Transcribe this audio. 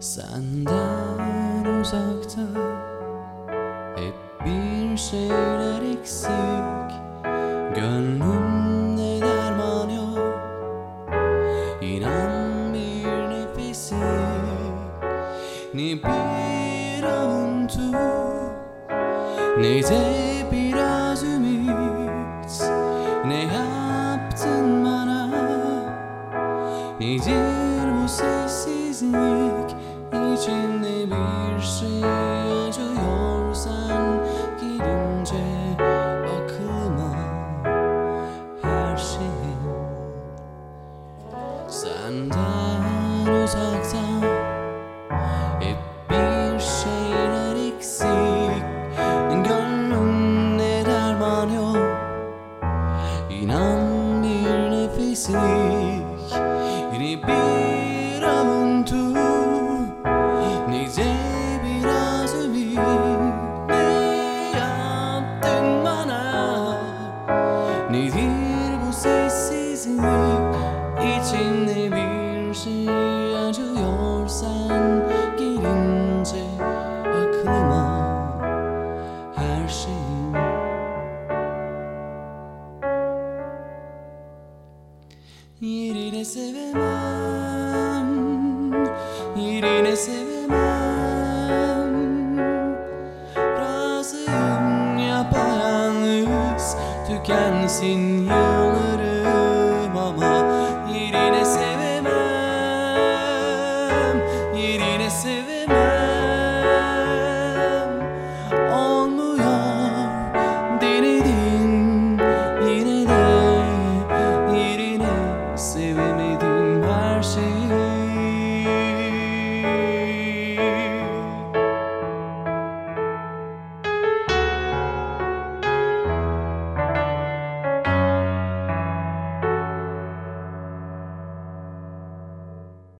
Senden uzakta hep bir şeyler eksik. Gönlümde derman yok İnan bir nefesi Ne bir avuntu Ne de biraz ümit. Ne yaptın bana? Nedir bu sessizlik içinde bir şey acıyor sen gelince aklıma her şeyim Senden uzakta hep bir şeyler eksik. Gönlümde derman yok? İnan bir nefeslik. Yine bir İçinde bir şey acıyor sen gelince aklıma her şeyim Yerine sevemem Yerine sevemem. Razıyım yapayalnız Tükensin yıllarım Yerine sevemem Yerine sevemem